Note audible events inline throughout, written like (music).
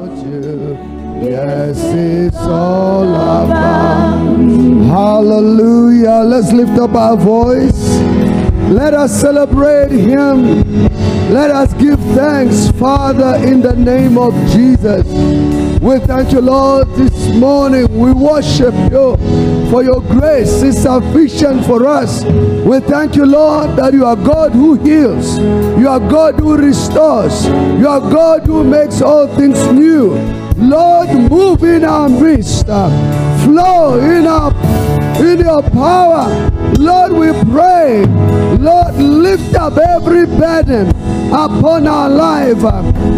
about you. Yes, it's all about. Hallelujah. Let's lift up our voice. Let us celebrate Him. Let us give thanks, Father, in the name of Jesus. We thank you, Lord, this morning. We worship you for your grace is sufficient for us. We thank you, Lord, that you are God who heals, you are God who restores, you are God who makes all things new. Lord, move in our midst, flow in our in your power. Lord, we pray. Lord, lift up every burden upon our life.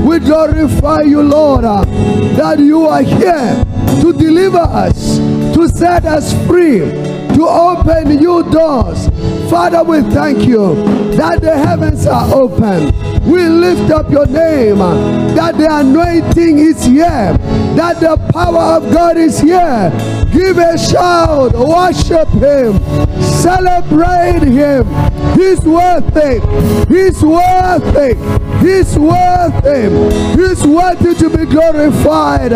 We glorify you, Lord, that you are here to deliver us, to set us free, to open new doors. Father, we thank you that the heavens are open. We lift up your name, that the anointing is here, that the power of God is here. Give a shout, worship Him, celebrate Him. He's worthy, He's worthy, He's worthy, He's worthy to be glorified,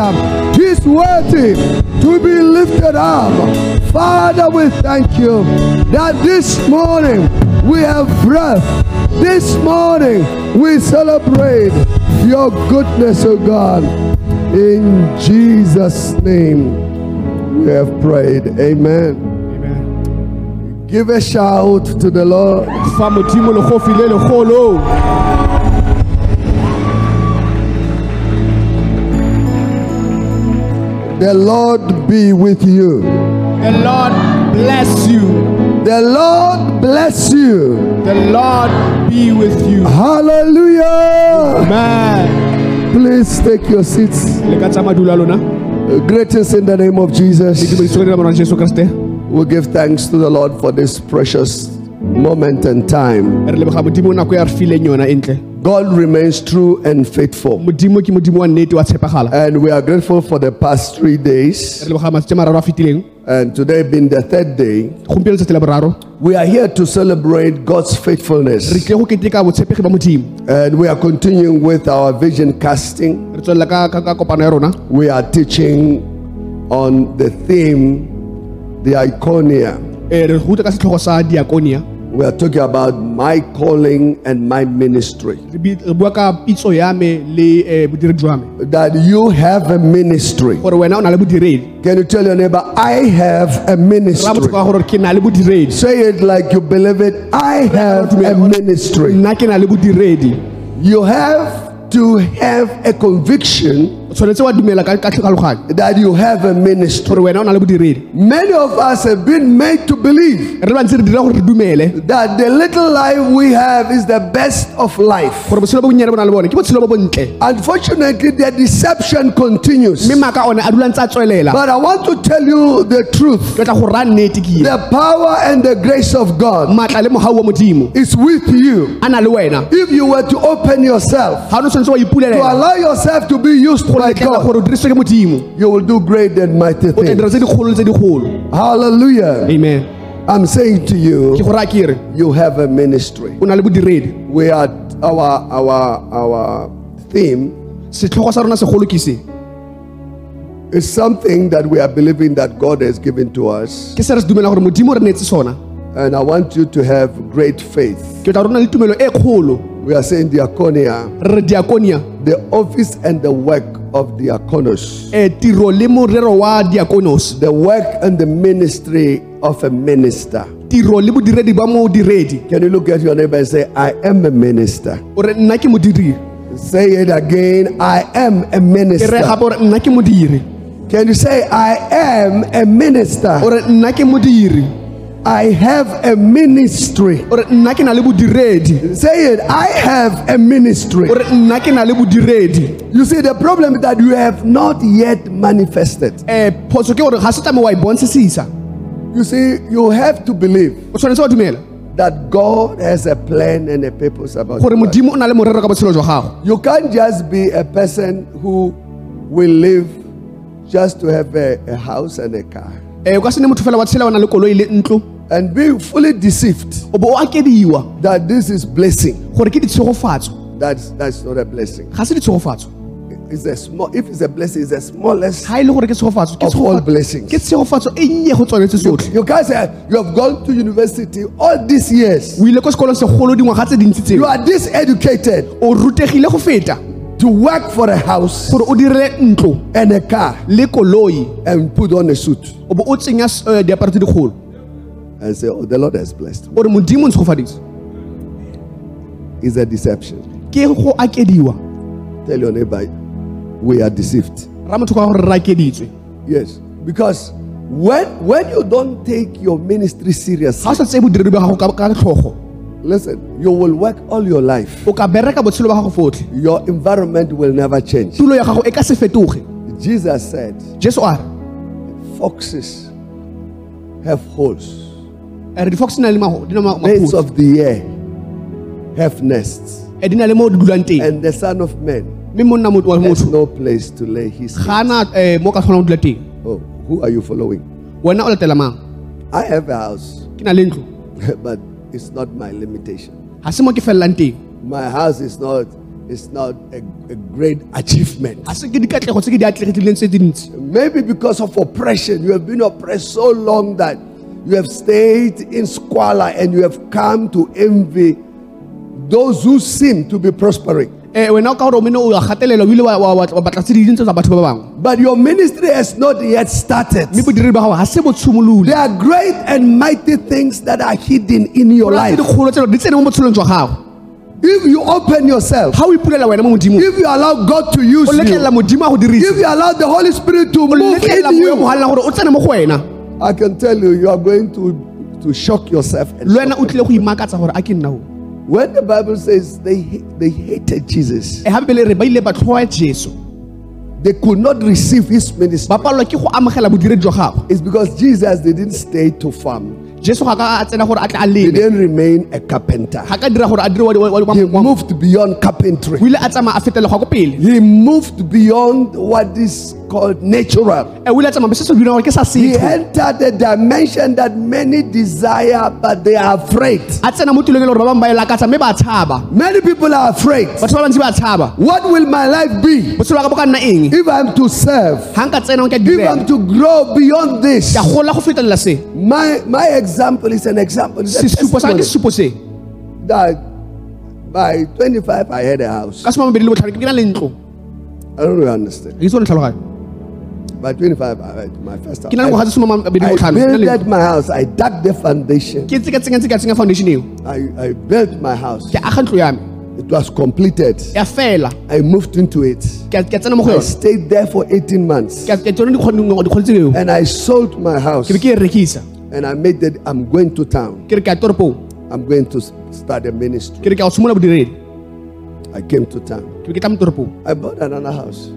He's worthy to be lifted up. Father, we thank you that this morning we have breath. This morning we celebrate your goodness, O God. In Jesus' name we have prayed. Amen. Give a shout to the Lord. Fa modimo legofi le legolo. The Lord be with you. The Lord bless you. The Lord bless you. The Lord be with you. Hallelujah. Amen. Please take your seats. Le ka tsa madulo a lona. Greetings in the name of Jesus. Dumediso ka leina la Morena Jesu Kriste. We give thanks to the Lord for this precious moment and time. Re leboga modimo nako ya re fileng yona ntle. God remains true and faithful. Modimo ke modimo wa nnete wa tshepagala. And we are grateful for the past three days. Re leboga matsatsi a mararo a fitileng. And today being the third day, Gompieno letsatsi la boraro. we are here to celebrate God's faithfulness. tlile go keteka botshepegi ba modimo. And we are continuing with our vision casting. We are teaching on the theme, diakonia. Eh re ruta ka setlhogo sa diakonia. We are talking about my calling and my ministry. Re bi- re bua ka pitso ya me le eh bodiri jwa me. That you have a ministry. Gore wena o na le bodiredi. Can you tell your neighbor, I have a ministry? botlhokwa gore ke na le bodiredi. Say it like you believe it. I have a ministry. Nna ke na le bodiredi. You have to have a conviction tshwanetse wa dumela ka tlhaloganyo that you have a ministry. gore wena o na le bodiredi. Many of us have been made to believe Re le bantsi re dira gore re dumele that the little life we have is the best of life. gore botshelo bo bonnyane bo na le bone ke botshelo bo bontle. Unfortunately, the deception continues. Mme maaka one a dula ntse a tswelela. But I want to tell you the truth. Ke tla go raya nnete ke. The power and the grace of God Maatla le mogau wa modimo is with you. a na le wena. If you were to open yourself Ga o ne tshwanetse wa to allow yourself to be used by letlela God, gore o diriswe ke modimo. you will do great and mighty things. tse dikgolo le tse dikgolo. Hallelujah. Amen. I'm saying to you, go raya ke re you have a ministry. o na le bodiredi. We are our our our theme Setlhogo sa rona segolo ke se. is something that we are believing that God has given to us. Ke se re se dumela gore modimo re neetse sona. And I want you to have great faith. Ke tla rona le tumelo kgolo. We are saying diaconia, Re re diakonia. The office and the work of diaconos, tiro le morero wa diakonos. the work and the ministry of a minister. Tiro le bodiredi ba modiredi. Can you look at your neighbor and say, I am a minister? O re nna ke modiri. Say it again, I am a minister. gape o re nna ke modiri. Can you say, I am a minister? O re nna ke modiri. I have a ministry. O nna ke na le bodiredi. Say it, I have a ministry. O nna ke na le bodiredi. You see, the problem is that you have not yet manifested. Eh phoso ke gore ga se tame wa e bontshisa. You see, you have to believe O tshwanetse wa dumela that God has a plan and a purpose about gore your life. modimo o na le morero ka botshelo jwa gago. You can't just be a person who will live just to have a, a house and a car O ka se ne motho fela wa tshela wa na le koloi le ntlo. and be fully deceived O bo o akediwa that this is blessing. gore ke ditshegofatso. That's that's not a blessing. Ga se ditshegofatso. It's a small. If it's a blessing, it's the smallest. ha le gore ke tshegofatso ke Of all blessings. ke tshegofatso nnye go tsone tse tsotlhe You guys, uh, you have gone to university all these years. o ile ko sekolong segolo dingwaga tse dintsi You are this educated o rutegile go feta to work for a house gore o direle and a car and put on a suit and say, "Oh, the Lord has blessed me." o re modimo o It's a deception. ke go akediwa Tell your neighbor, we are deceived. ra motho ka gore re akeditswe Yes, because when when you don't take your ministry seriously, o sa tseye bodiredi ba gago ka ka tlhogo listen, you will work all your life. o ka bereka botshelo ba gago fotlhe Your environment will never change. tulo ya gago ka se fetoge Jesus said, "Foxes have holes." Birds of the air have nests, Eh, le mo di and the Son of Man has no place to lay his head. ga ana mo ka kgonang go dula teng. Oh, who are you following? wena o latela mang? I have a house, (laughs) but it's not my limitation. ga se mo ke My house is not it's not a, a great achievement. ga se ke dikatlego tse ke di atlegileng tse dintsi. Maybe because of oppression, you have been oppressed so long that you have stayed in squalor and you have come to envy those who seem to be prospering. Eh, bangwe But your ministry has not yet started. mme bodiredi ba gago ga se bo tshimolole There are great and mighty things that are hidden in your Go na le life. tse dikgolo tse di tsene mo botshelong jwa gago If you open yourself, ga o ipulela wena mo if you allow God to use you, modimo a go dirisa if you allow the Holy Spirit to move in you, mogalelang gore o tsene mo go wena I can tell you, you are going to, to shock yourself. and shock o tlile go imakatsa gore a ke nna o When the Bible says they, they hated Jesus, gape bele re ba ile ba tlhoa jesu they could not receive his ministry. ba palelwa ke go amogela bodiredi jwa gago It's because Jesus didn't stay to farm. jesu ga ka a tsena gore a tle a He didn't remain a carpenter. He moved beyond carpentry. o ile a tsamaya a fetelegwa ko pele He moved beyond what is called natural. O ile a tsamaya se se binang gore ke sa He entered a dimension that many desire, but they are afraid. a tsena mo tulong le gore ba bangwe ba lakatsa mme ba tshaba Many people are afraid. batho ba bantsi ba tshaba What will my life be botshelo ba ka bo ka if I'm to serve? ga nka tsena ka If I'm to grow beyond this? ka gola go My my example is an example. It's a sesupo sa ka ke testimony sesupo se that by 25 I had a house. ka soma mabedi le botlhano na le I don't really understand. By 25 I my first house. ke na le ngwaga tse soma mabedi le I botlhano ke na le ntlo. built my house. I dug the foundation. ke tseka tsenya tseka tsenya foundation eo I, I built my house. ke aga ntlo ya It was completed. I moved into it. ke a- ke a tsena mo go I stayed there for 18 months. ke a- ke a tsone dikgwedi dikgwedi tse eo And I sold my house. ke be ke rekisa And I made that I'm going to town. ke re ke a toropong I'm going to start a ministry. ke re ke a go simolola bodiredi I came to town. ke be ke tla mo toropong I bought another house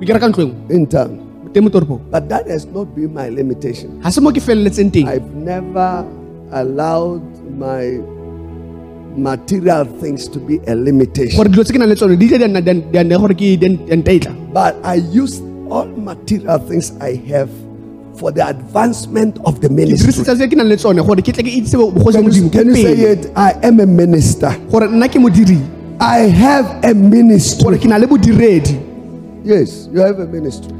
ke ke reka ntlo engwe in town. Teng mo toropong But that has not been my limitation. ga se mo ke feleletseng teng I've never allowed my material things to be a limitation. gore dilo tse ke nang le tsone di ile di a nna- di a- di a nna gore ke di a- di a ntetla But I use all material things I have for the advancement of the ministry. dirisetsa tse ke nang le tsone gore ke tle ke itsise bogosi Can you, can you say it? I am a minister. gore nna ke modiri I have a ministry. ke na le bodiredi Yes, you have a ministry.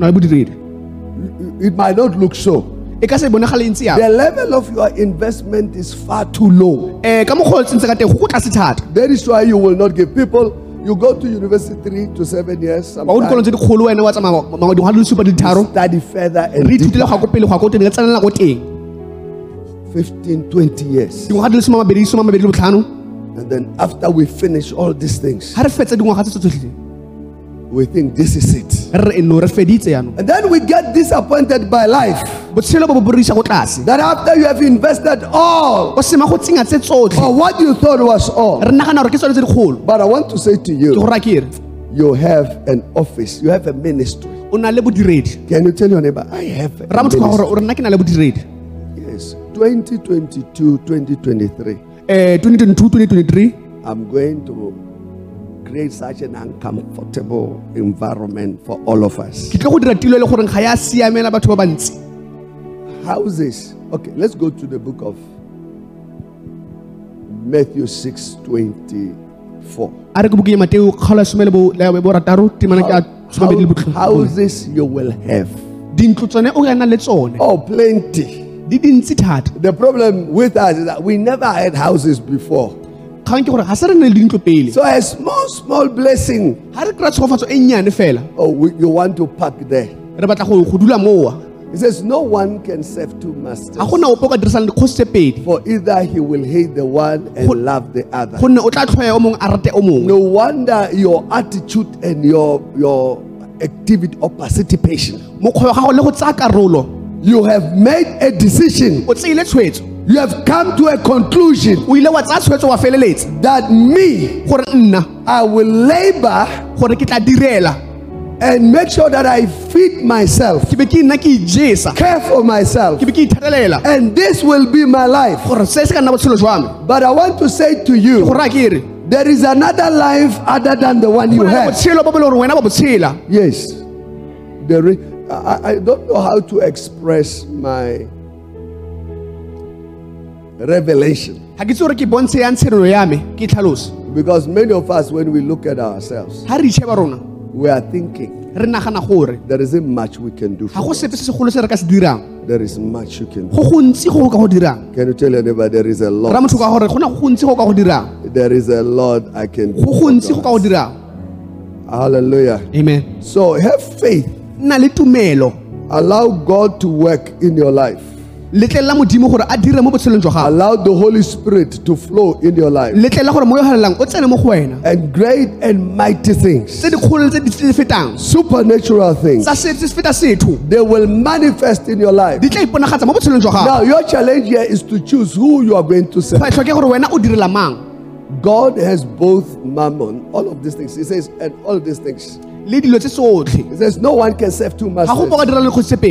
Na le bodiredi It might not look so. ka se bonagale ntse ya The level of your investment is far too low. ka mokgwa o tsentse ka teng go go tlase thata That is why you will not give people. You go to university three to seven years. wa go dikolong Sometimes tse dikgolo wena wa tsamaya dingwaga di le supa di le tharo study further and deeper. go ya ko pele go ya ko teng re tsenela ko teng 15, 20 years. dingwaga di le soma mabedi soma mabedi le And then after we finish all these things, we think this is it. re re eno re feditse yaanong And then we get disappointed by life. That after you have invested all o sema go tsenya or what you thought was all. re nagana gore ke tsone tse dikgolo But I want to say to you, go raya ke re you have an office, you have a ministry. o na le bodiredi Can you tell your neighbor, I have a ra motho ka gore ministry? o re nna ke na le bodiredi Yes, 2022, 2023. um 2022 2023 I'm going to create such an uncomfortable environment for all of us. ke tle go dira tilo le goreng ga ya siamela batho ba bantsi Houses. Okay, let's go to the book of Matthew 6 24. a re ke bukeng ya mateo kgaolo ya some le bo- le borataro temana ke a Some bedi le botlhoko. houses you will have. dintlo tsone o yana Oh, plenty. di dintsi thata The problem with us is that we never had houses before. Kgang ke gore ga se re ne le dintlo pele So a small, small blessing. ga re kry-a tshegofatso e nnyane fela Oh, we, you want to park there. re batla go go dula mowa He says, No one can serve two masters. ga gona ope o ka dirisang dikgosi tse pedi For either he will hate the one and love the other. gonne o tla tlhoya o mongwe a rate o mongwe No wonder your attitude and your your activity or participation. mokgwa wa gago le go tsaya karolo You have made a decision. o tseile tshwetso You have come to a conclusion o ile wa tsaya tshwetso wa feleletsa. that me, gore nna I will labor gore ke tla direla. and make sure that I feed myself, ke be ke nna ke ijesa. Care for myself, and this will be my life. gore se se ka nna botshelo jwa me. But I want to say to you, gore a ke re there is another life other than the one you go na le have. botshelo bo bo le gore wena ba botshela. Yes. There is, I, I don't know how to express my revelation ga ke itse gore ke bontshe yang tshenolo ya me ke tlhalose because many of us, when we look at ourselves, ga re itšheba rona we are thinking re nagana gore there isn't much we can do. ga For go sepe se segolo se re ka se dirang There is much you can do. go gontsi go go ka go dirang Can you tell your neighbor there is a ra lot? motho ka gore go na go gontsi go ka go dirang There is a lot I can do. go for gontsi go ka go dirang Hallelujah. amen So have faith. nna le tumelo Allow God to work in your life. Letlelela modimo gore a dire mo botshelong jwa gago Allow the Holy Spirit to flow in your life. letlelela gore mo yo galelang o tsene mo go wena And great and mighty things, tse dikgolo tse di fetang supernatural things, tsa se se feta setho they will manifest in your life. di tla iponagatsa mo botshelong jwa gago Now, your challenge here is to choose who you are going to serve. kgwetlho ke gore wena o direla mang God has both mammon, all of these things. He says, and all these things. Le dilo tse tsotlhe He says, no one can serve two ga go masters. dira le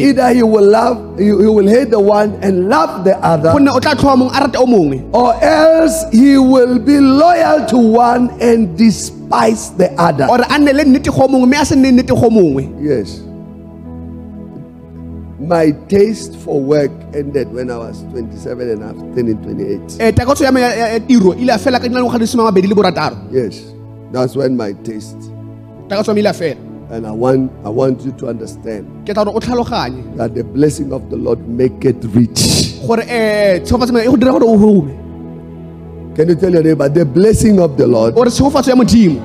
Either he will love, he, he will hate the one and love the other, gonne o tla tlhoa mongwe a rate o mongwe or else he will be loyal to one and despise the other. ore a nne le nnete go mongwe mme a se nne nnete go mongwe Yes. My taste for work ended when I was 27 and I'm turning 28. Eh, takatso ya me ya- ya ya tiro ile a fela ka dina le ngwaga a mabedi le borataro Yes. That's when my taste. And I want I want you to understand ke tla gore that the blessing of the Lord make it rich. gore um tshegofatso ya me e go dira gore o hume Can you tell your neighbor the blessing of the Lord ore tshegofatso ya modimo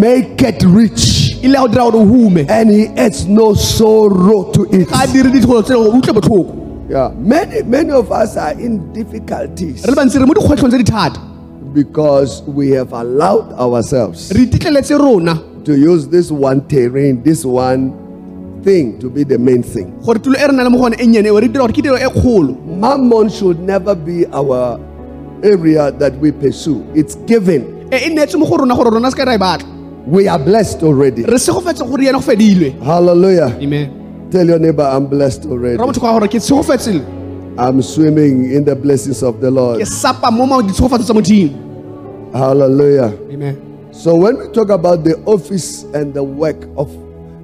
make it rich ile ya go dira gore o hume and he adds no sorrow to it. ga a dire ditlholo tse o utlwe botlhoko Yeah. Many many of us are in difficulties re le bantsi re mo dikgwetlhong tse di thata because we have allowed ourselves re ititleletse rona to use this one terrain, this one thing to be the main thing. gore tulo re na le mo go yone nnyane eo re dira gore ke tiro kgolo Mammon should never be our area that we pursue. It's given. neetse mo go rona gore rona se ka ra batla We are blessed already. re segofetse gore yena go fedilwe Hallelujah. amen Tell your neighbor, I'm blessed already. ra motho ka gore ke tshegofetse I'm swimming in the blessings of the Lord. ke sapa mo ma ditshegofatso tsa modimo Hallelujah. amen So when we talk about the office and the work of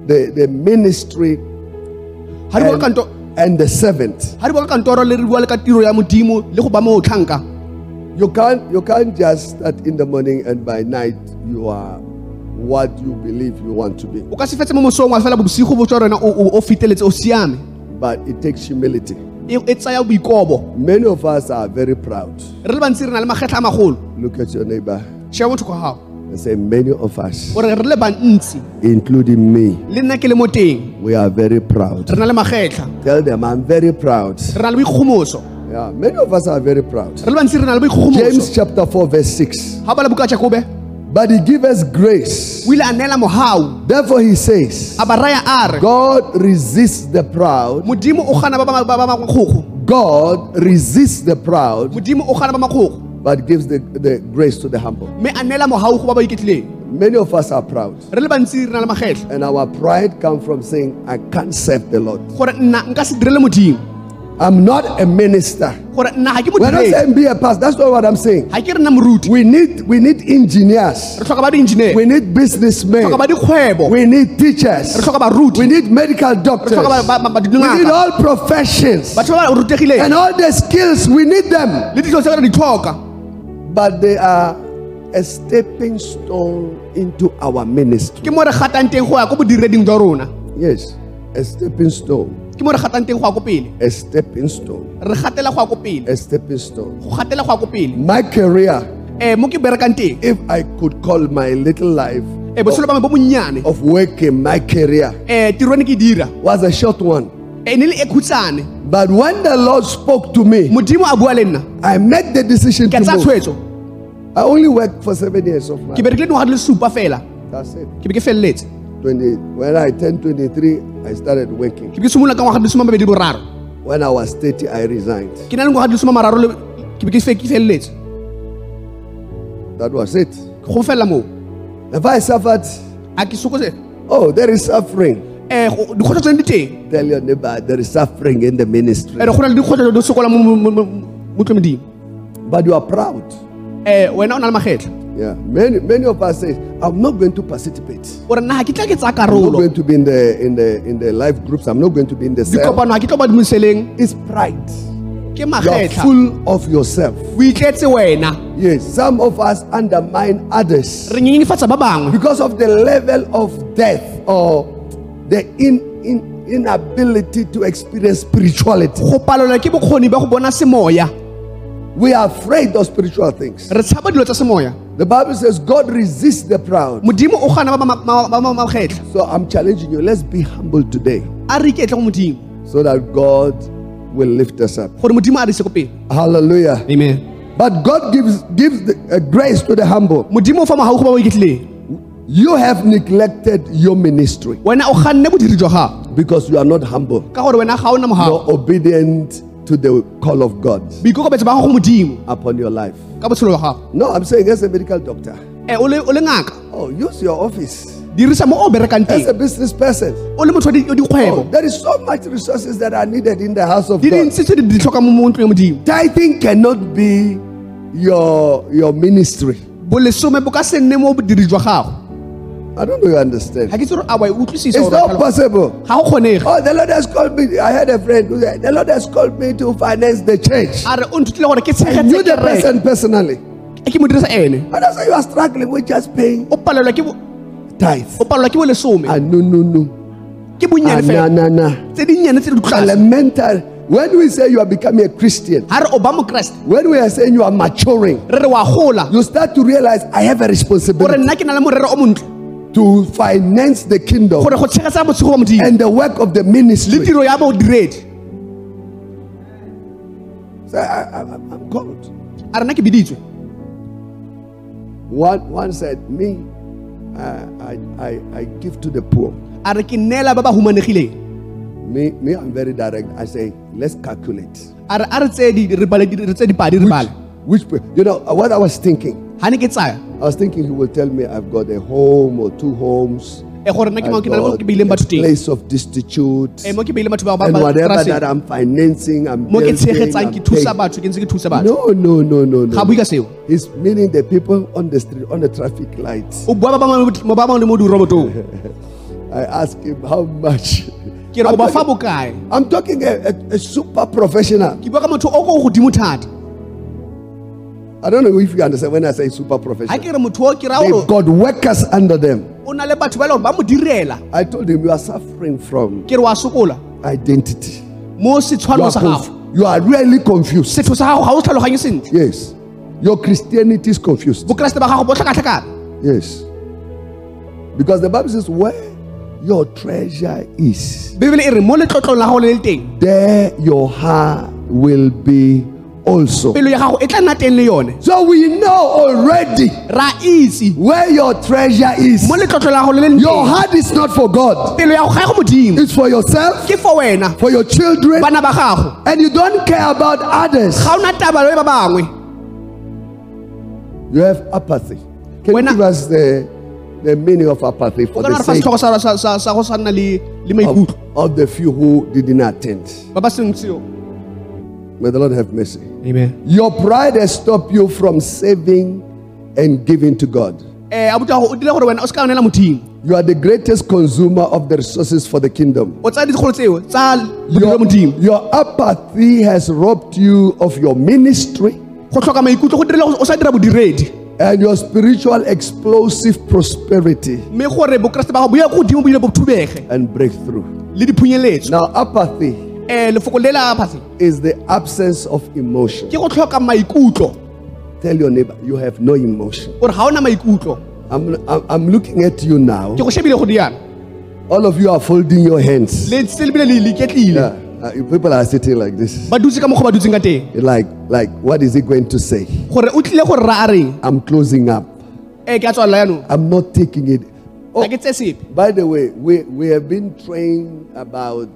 the, the ministry ga re bua ka and, and the servant, ga re bua ka kantoro le re bua le ka tiro ya modimo le go ba mo tlhanka you can't you can't just start in the morning and by night you are what you believe you want to be. But it takes humility. Many of us are very proud. re le bantsi re na le magetla a magolo. Look at your neighbor sheba motho ka gago and say, Many of us, gore re le bantsi including me, le nna ke le mo teng we are very proud. re na le magetla Tell them, I'm very proud. re na le boikgogomoso Yeah, many of us are very proud. re le bantsi re na le James chapter 4, verse 6. ga bala buka jakobe But he gives us grace. o ile a neela mogau Therefore, he says, a ba raya a re God resists the proud. God resists the proud, modimo o gana ba makgogo but gives the, the grace to the humble. mme a neela mogau go ba ba iketlileng Many of us are proud. re le bantsi re na le magetla And our pride comes from saying, I can't serve the Lord. gore nna nka se direle modimo I'm not a minister. gore nna ga ke We're not modiredi saying be a pastor. That's not what I'm saying. ga ke re nna moruti We need we need engineers. re tlhoka ba di-engineer We need businessmen. tlhoka ba dikgwebo We need teachers. tlhoka baruti We need medical doctors. tlhoka ba- ba- ba- ba- We need dingaka all professions. batho ba ba rutegileng And all the skills, we need them. le ditlo tse re di tlhoka But they are a stepping stone into our ministry. ke mo re gatang teng go ya ko bodireding jwa rona Yes, a stepping stone. ke mo re gatang teng go ya ko pele A stepping stone. re gatela go ya ko pele A stepping stone. go gatela go ya ko pele My career, um mo ke berekang teng if I could call my little life um botshelo ba me bo bonnyane of working, my career um tiro e ke e dira was a short one. e ne le e But when the Lord spoke to me, modimo a bua le nna I made the decision to tsaya move. tshwetso I only worked for seven years of my ke berekile dingwaga di le supa fela That's it. ke be ke feleletse 20, when I turned 23, I started working. ke be ke simolola ka ngwaga di le soma mabedi le boraro When I was 30, I resigned. ke na le ngwaga di le soma mararo le ke be ke fe- ke feleletse That was it. go felela moo If I suffered, a ke sokose oh, there is suffering. um dikgotso tsone di teng Tell your neighbor there is suffering in the ministry. ere go na le dikgotso di sokola mo- mo- mo mo tlo modimo But you are proud. Um wena o na le magetla Yeah. Many many of us say, I'm not going to participate. o nna ga ke tla ke tsaya I'm not karolo going to be in the in the in the life groups. I'm not going to be in the cell. dikopano ga ke tlo ba dimoseleng It's pride. ke You are magetla full of yourself. o itletse wena Yes. Some of us undermine others re nyenyefatsa ba bangwe because of the level of death or the in, in inability to experience spirituality. go palelwa ke bokgoni ba go bona semoya We are afraid of spiritual things. re tshaba dilo tsa semoya The Bible says God resists the proud. So I'm challenging you. Let's be humble today a re iketle go modimo so that God will lift us up. gore modimo a re ise ko pele Hallelujah. amen But God gives gives the, uh, grace to the humble. modimo o fa mogau go ba ba iketlileng You have neglected your ministry wena o ganne bodiri jwa gago because you are not humble. ka gore wena ga o na You're obedient to the call of God boikokobetso ba gago go modimo upon your life. ka botshelo jwa gago No, I'm saying as a medical doctor. Eh, o le o le ngaka Oh, use your office. dirisa mo o berekang As a business person. o le motho wa di- wa Oh, there is so much resources that are needed in the house of God. dintsi tse di di tlhoka mo mo ntlong ya modimo Tithing cannot be your your ministry. I don't know you understand. ga ke tse gore a wa utlwisisa It's not possible. kgonege Oh, the Lord has called me. I had a friend who said, The Lord has called me to finance the church. a re o nthutile gore ke I knew the person personally. ke mo dirisa ene And that's why you are struggling with just paying o palelwa ke bo- tithe. o palelwa ke bo lesome Ah, no, no, no. ke Ah, bonnyane na, fela na, na. tse dinnyane tse di tlase Elementary. When we say you are becoming a Christian, ga re o ba mokeresete when we are saying you are maturing, re re wa you start to realize I have a responsibility nna ke na le morero o montle to finance the kingdom gore go tshegetsa botshego ba modimo and the work of the ministry. tiro ya bodiredi So I, I, I'm I'm called. a rena ke biditswe One, one said, Me, I, I, I give to the poor. a re ke neela ba ba Me, me, I'm very direct. I say, let's calculate. a re a re tseye di- re bale di- re tseye dipadi re bale Which, you know, what I was thinking, ga ne ke tsaya I was thinking he will tell me I've got a home or two homes, eh, gore nna ke I've mang ke na le got a place of destitute, e mo ke beileng batho ba ba and whatever that I'm financing, I'm building, I'm paying. batho ke ntse ke thusa batho No, no, no, no, no. bue ka seo It's meaning the people on the street, on the traffic lights. o bua ba bangwe mo ba bangwe le mo dirobotong (laughs) I ask him how much. I'm o ba fa talking, I'm talking a, a, a super professional. I don't know if you understand when I say super professional. ke re motho o ke ra They've got workers under them. o na le batho ba le gore ba mo direla I told him you are suffering from ke re wa sokola identity. You are, conf- you are really confused. setho sa gago ga o se tlhaloganye sentle Yes. Your Christianity is confused. bokeresete ba gago bo tlhakatlhakana Yes. Because the Bible says, where your treasure is, bebele re mo letlotlong la gago le le teng there your heart will be also. pelo ya gago tla nna teng le yone So we know already where your treasure is. Your heart is not for God, pelo ya go ga go modimo it's for yourself, for your children, bana ba gago and you don't care about others. ga o na taba le ba bangwe You have apathy. Can When you give us the, the meaning of apathy for the sake of, of the few who didn't attend? May the Lord have mercy. amen Your pride has stopped you from saving and giving to God. eh abuti gago o dile gore wena o se ka onela modimo You are the greatest consumer of the resources for the kingdom. o tsaya ditlhogolo tseo tsa bodiro Your, your apathy has robbed you of your ministry. go tlhoka maikutlo go dirile gore o sa dira bodiredi and your spiritual explosive prosperity mme gore bokeresete ba gago bo ya ko godimo bo ile bo thubege and breakthrough. Now, apathy lefoko le la phase is the absence of emotion. ke go tlhoka maikutlo Tell your neighbor, you have no emotion. gore ga ona maikutlo I'm, I'm, I'm looking at you now. ke go shebile go diana All of you are folding your hands. le se lebile le le iketlile Yeah. Uh, people are sitting like this. ba dutse ka mokgwa ba dutseng ka teng Like, like, what is he going to say? gore o tlile gore ra a reng I'm closing up. ke a tswalela yaanong I'm not taking it. Oh, ke tse sepe by the way, we, we have been trained about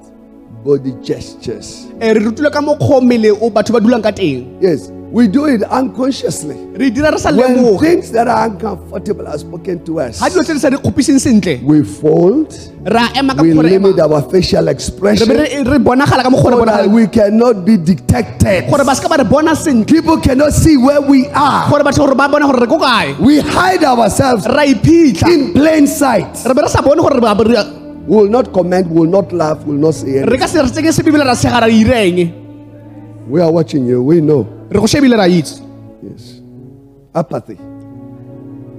body gestures. Eh, re rutilwe ka mokgwa o mmele o batho ba dulang ka teng Yes, we do it unconsciously. re dira re sa When things that are uncomfortable are spoken to us, ga dilo tse di sa di kgopiseng sentle we fold, ra ema ka we limit our facial re expression be re re bonagala ka mokgwa re so that we cannot be detected. gore ba se ka ba re bona sentle People cannot see where we are. gore batho gore ba bone gore re ko kae We hide ourselves in plain sight. Re be re sa bone gore re ba- re We will not comment, we will not laugh, we will not say anything. re ka se re tsenge sebebile ra segara re ireng We are watching you, we know. re go shebile ra itse Yes. Apathy.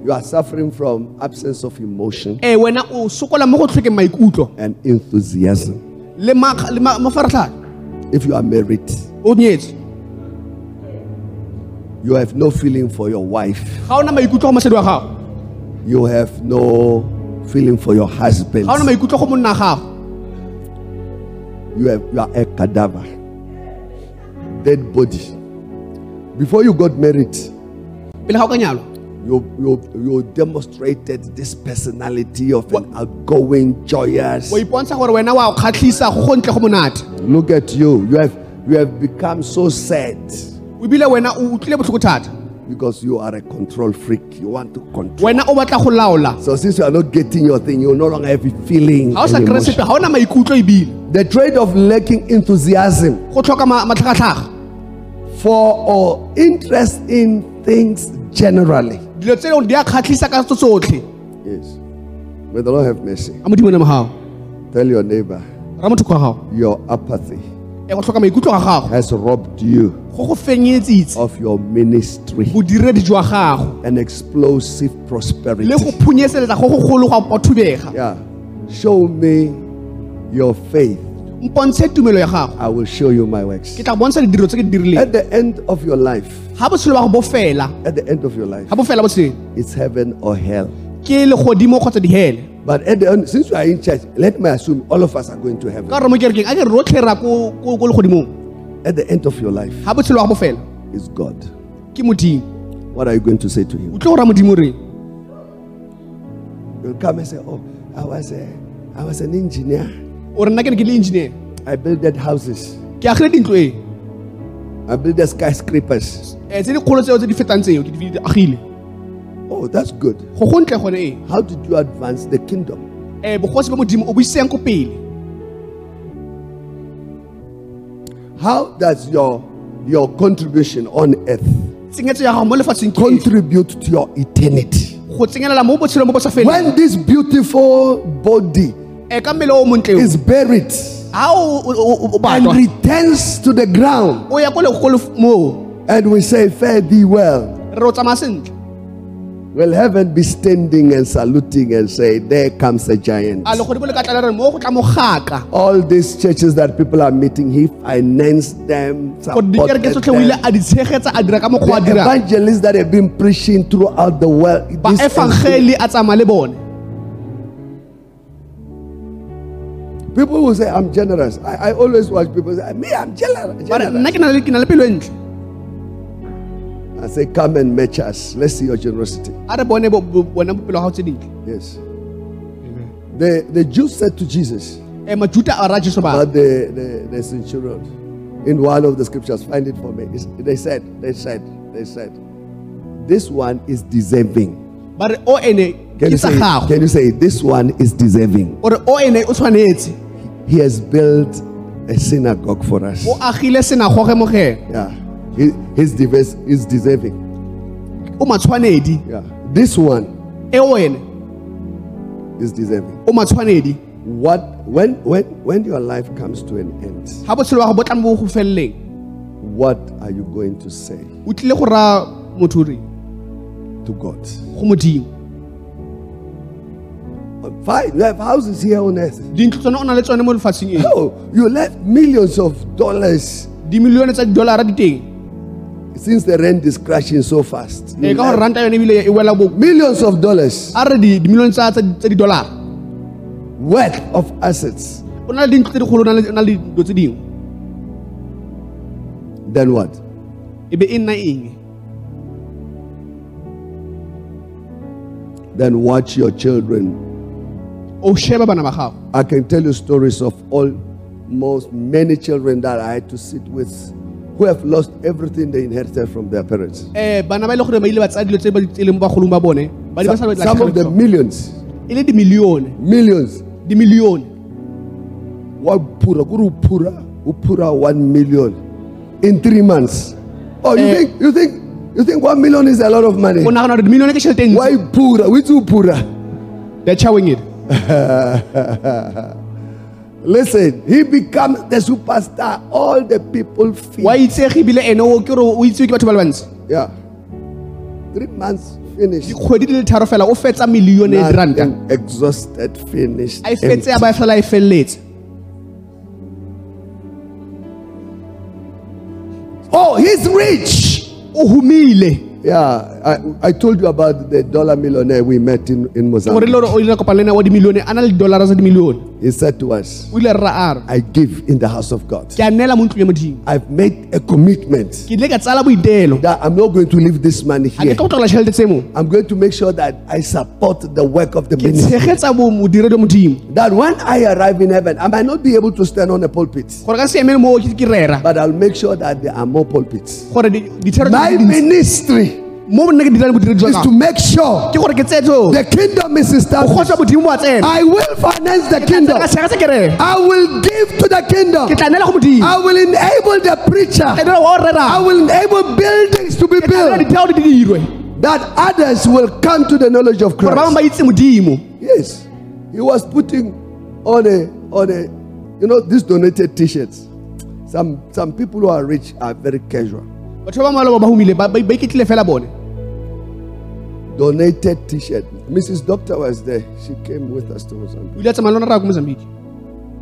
You are suffering from absence of emotion eh, wena o sokola mo go tlhokeng maikutlo and enthusiasm. le ma- le ma- mafaratlhatlha If you are married, you have no feeling for your wife. ga ona maikutlo go mosadi wa gago You have no feeling for your husband. ga ona maikutlo go monna wa gago You, have, you are a cadaver, dead body. Before you got married, pele ga o ka nyalwa you, you, you demonstrated this personality of an outgoing, joyous. wa ipontsha gore wena wa o kgatlhisa go go ntle go monate Look at you. You have, you have become so sad o ebile wena o utlwile botlhoko thata because you are a control freak. You want to control. wena o batla go laola So since you are not getting your thing, you no longer have a feeling. ga o sa and kry emotion. sepe ga ona maikutlo ebile The trait of lacking enthusiasm go tlhoka ma- matlhagatlhaga for or interest in things generally. dilo tse dingwe di a kgatlhisa ka tso tsotlhe Yes. May the Lord have mercy. a modimo ne mogago Tell your neighbor ra motho kwa gago your apathy go tlhoka maikutlo ga gago has robbed you go go fenyetsitse of your ministry bodiredi jwa gago and explosive prosperity. Yeah. Show me your faith. mpontshe tumelo ya gago I will show you my works. ke tla bontsha didiro tse ke di dirileng At the end of your life, ga botshelo ba go bo fela at the end of your life, ga bo fela botshelo it's heaven or hell. Ke legodimo kgotsa dihele But at the end, since we are in church, let me assume all of us are going to heaven. At the end of your life ga botshelo ba go bo fela is God. What are you going to say to him? o tle go ra modimo reng You'll come and say, Oh, I was a I was an engineer. o re nna ke ne ke le engineer I built houses. dintlo e I built the skyscrapers. Eh, Oh, that's good. go go ntle gone How did you advance the kingdom? Eh, bogosi ba modimo o buiseng How does your your contribution on earth tsenyetso ya gago mo lefatsheng ke efe? contribute to your eternity? go tsenyelela mo botshelong bo bo sa feleng When this beautiful body eh, ka mmele o montle is buried and returns to the ground, o ya ko legolo and we say, Fare thee well, will heaven be standing and saluting and say, There comes a giant? a legodimo le ka tla le re mo go tla mogaka All these churches that people are meeting, he financed them, supported tsotlhe o ile them. a di tshegetsa a dira ka mokgwa a The evangelists that have been preaching throughout the world. this has been- efangeli a tsamaya le bone People will say, I'm generous. I, I always watch people say, Me, I'm generous. generous." Nna ke na le- ke na le pelo ntle I say, Come and match us. Let's see your generosity. Yes. The, the Jews said to Jesus, eh, majuta a ra jesu ba but the, the, the centurion, in one of the scriptures, find it for me. It's- They said, They said, They said, This one is deserving. ba re o ene Can you, say, can you say, This one is deserving? o re o ene o tshwanetse He has built a synagogue for us. o agile senagoge mo ge Yeah. He, he's, diverse, he's deserving. Yeah. This one is deserving. What when when when your life comes to an end, ga botshelo ba go bo tla mo go feleleng what are you going to say? o tlile go raya motho re to God. Fine, you have houses here on earth. dintlo tsone o na le tsone mo lefatsheng eng Oh, you left millions of dollars dimilione tsa didolara di teng since the rent is crashing so fast. You ee ka gore left ranta yone ebile e wela bo millions of dollars worth of assets. o na le dintlo tse digolo o na le- o na le dilo tse dingwe Then what? be nna eng Then watch your children. o sheba bana ba gago I can tell you stories of all most many children that I had to sit with who have lost everything they inherited from their parents. um bana ba e le gore ba ile ba tsaya dilo tse ba di tseleng mo bagolong ba bone ba di ba sa Some, some of the millions, e le dimilione millions. dimilione Wa pura, kuru pura, pura one million in three months. Oh, you Eh. think you think you think one million is a lot of money? o nagana gore dimilione ke tšhelete Why pura? Which you pura? they're chowing it (laughs) Listen, he becomes the superstar. All the people feel. wa itsege ebile ene o ke gore o itsewe ba le bantsi Yeah. Three months finished. dikgwedi di le tharo fela o fetsa milione ya diranta Nothing exhausted, finished. a e fetse a ba fela e feleletse Oh, he's rich. o humile Yeah, I, I told you about the dollar millionaire we met in, in Mozambique. Le gore o ile kopana le ena wa dimilione a na le didolara tsa dimilione He said to us, o ile re ra a re I give in the house of God. ke a neela mo ntlong ya modimo I've made a commitment ke ile ka tsala boiteelo that I'm not going to leave this money here. ka go tlogela tšhelete tse mo I'm going to make sure that I support the work of the ministry. tshegetsa bo modire wa modimo That when I arrive in heaven, I might not be able to stand on a pulpit, gore ka se emele mo ke ke rera but I'll make sure that there are more pulpits. gore di- dithero tse My ministry mo nna ke dirang bodire jwa is to make sure ke gore ke tseye tseo the kingdom is established. kgotsa modimo mo a tsena I will finance the kingdom. ka tshegetsa ke rera I will give to the kingdom. ke tla neela go modimo I will enable the preacher. ke nela wa o I will enable buildings to be ke tla nela built ditheo di dirwe that others will come to the knowledge of gore ba bangwe Christ. ba itse modimo Yes, he was putting on a on a you know these donated T-shirts. Some some people who are rich are very casual. Batho ba malo ba humile ba ba iketlile fela bone Donated T-shirt. Mrs. Doctor was there. She came with us to Mozambique. o ile a tsamaya le rona ra ko mozambique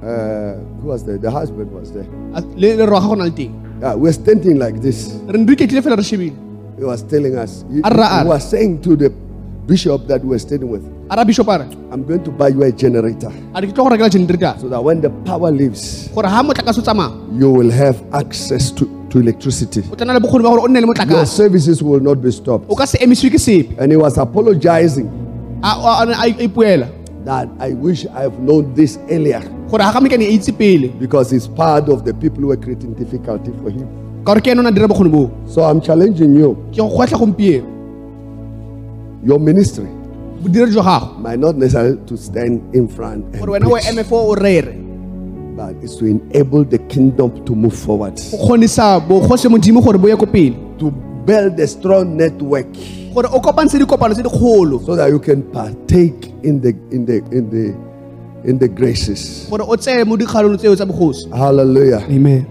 Uh, who was there? The husband was there. Le le rwa ga go na le teng Yeah, we're standing like this. re iketlile fela re shebile He was telling us. He, he was saying to the bishop that we're standing with, a bishop I'm going to buy you a generator a ke tlo go generator so that when the power leaves, gore ga motlakase o you will have access to, to electricity. o tla na le bokgoni ba gore o nne le Your services will not be stopped. o ka se emisiwe ke sepe. And he was apologizing that I wish I have known this earlier gore ga ga mekane itse pele. because he's part of the people who are creating difficulty for him. ka gore ke ene o na dira bokgoni boo. So I'm challenging you. ke go gotlha gompieno. Your ministry bodire jwa gago. might not necessarily to stand in front and gore wena o preach, but it's to enable the kingdom to move forward, go kgonisa bogose modimo gore bo ye ko pele to build a strong network gore o kopantshe dikopano tse dikgolo so that you can partake in the in the in the in the graces. gore o tseye mo dikgalolo tseo tsa bogosi Hallelujah. amen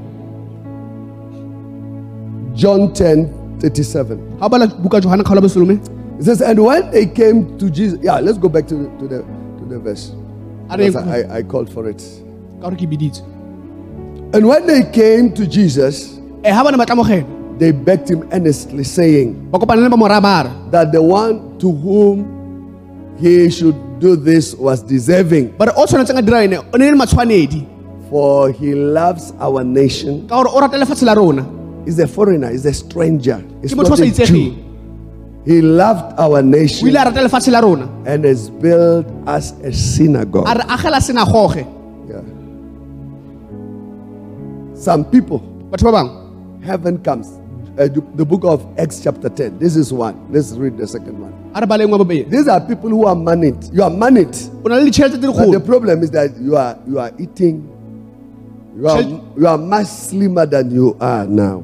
John 10 37. ga o bala buka johana kgaolo bosolome It says, and when they came to Jesus, yeah, let's go back to the, to the to the verse. I, I called for it. And when they came to Jesus, eh, e ga bane ba tlamogela they begged him earnestly, saying ba kopane le ba mora ba re that the one to whom he should do this was deserving, ba re o tshwanetseng a dira ene o ne le for he loves our nation. ka gore o rata lefatshe He's a foreigner, he's a stranger. He's not a Jew. He loved our nation ile a rata lefatshe la and has built us a synagogue. a re agela senagoge Yeah. Some people, batho ba bangwe heaven comes. Uh, the, book of Acts, chapter 10. This is one. Let's read the second one. a re baleng wa bobedi These are people who are moneyed. You are moneyed. o na le ditšhelete tse But the problem is that you are you are eating. You are, you are much slimmer than you are now.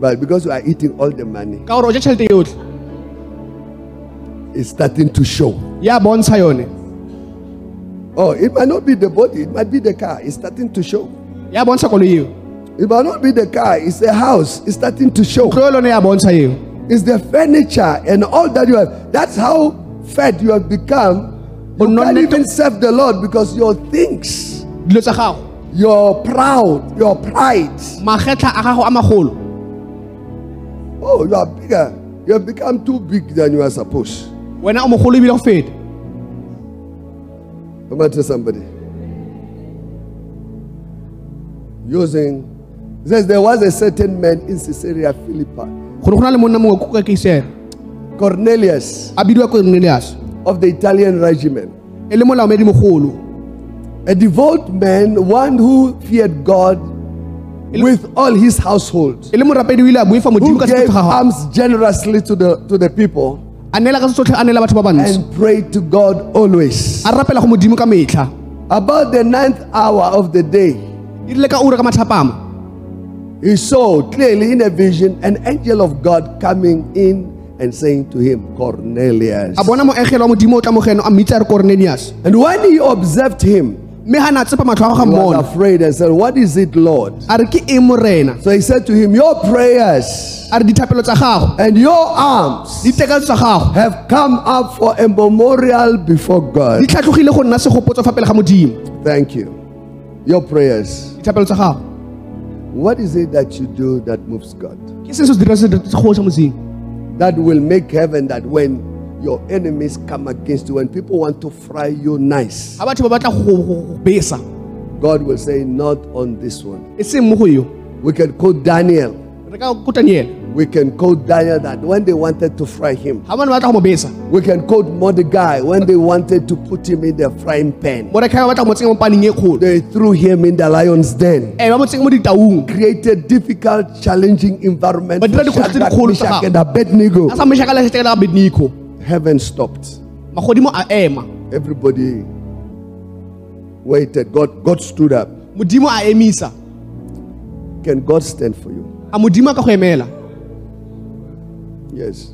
But because you are eating all the money, ka gore o ja tšhelete yotlhe it's starting to show. yone Oh, it might not be the body, it might be the car. It's starting to show. Ya bontsha koloi eo It might not be the car, it's the house. It's starting to show. tlo yone ya bontsha eo It's the furniture and all that you have. That's how fat you have become. You can't even serve the Lord because your things, dilo tsa gago your proud, your pride. a gago a magolo Oh, you are bigger. You have become too big than you are supposed. wena o mogolo ebile go feta Come on to somebody. Using, says there was a certain man in Caesarea Philippi, go ne go na le monna mongwe ko ka keisere Cornelius. Cornelius. Of the Italian regiment, le molaomedi mogolo a devout man, one who feared God with all his household, le morapedi o ile a boifa modimo who gave alms generously to the to the people a neela ka se tsotlhe a neela batho ba bantsho. and prayed to God always. a rapela go modimo ka metlha. About the ninth hour of the day, rile ka ura ka mathapama he saw clearly in a vision an angel of God coming in and saying to him, Cornelius. a bona moegelo wa modimo o tla mogeno a mmitsa a re cornelius And when he observed him, mme ga ne a tsepa matlho a go ga he was afraid and said, What is it, Lord? a re ke eng morena So he said to him, Your prayers a re dithapelo tsa gago and your alms ditekatso tsa gago have come up for a memorial before God. tlhatlhogile go nna segopotso fa pele ga modimo Thank you. Your prayers. dithapelo tsa gago What is it that you do that moves God? That will make heaven that when your enemies come against you, when people want to fry you nice, God will say, Not on this one. We can quote Daniel. Re ka ko daniele We can quote Daniel that when they wanted to fry him, ga bane ba batla go mo besa we can quote Mordecai when they wanted to put him in the frying pan. morekai ba batla go mo tsenya mo paneng kgolo They threw him in the lion's den. e ba mo tsenya mo ditaung Created difficult, challenging environment for dira dikgwetlho tse Shadrach, Meshach, and Abednego. a sa mešaka le seteka ka abednego Heaven stopped. magodimo a ema Everybody waited. God, God stood up. Can God stand for you? Yes.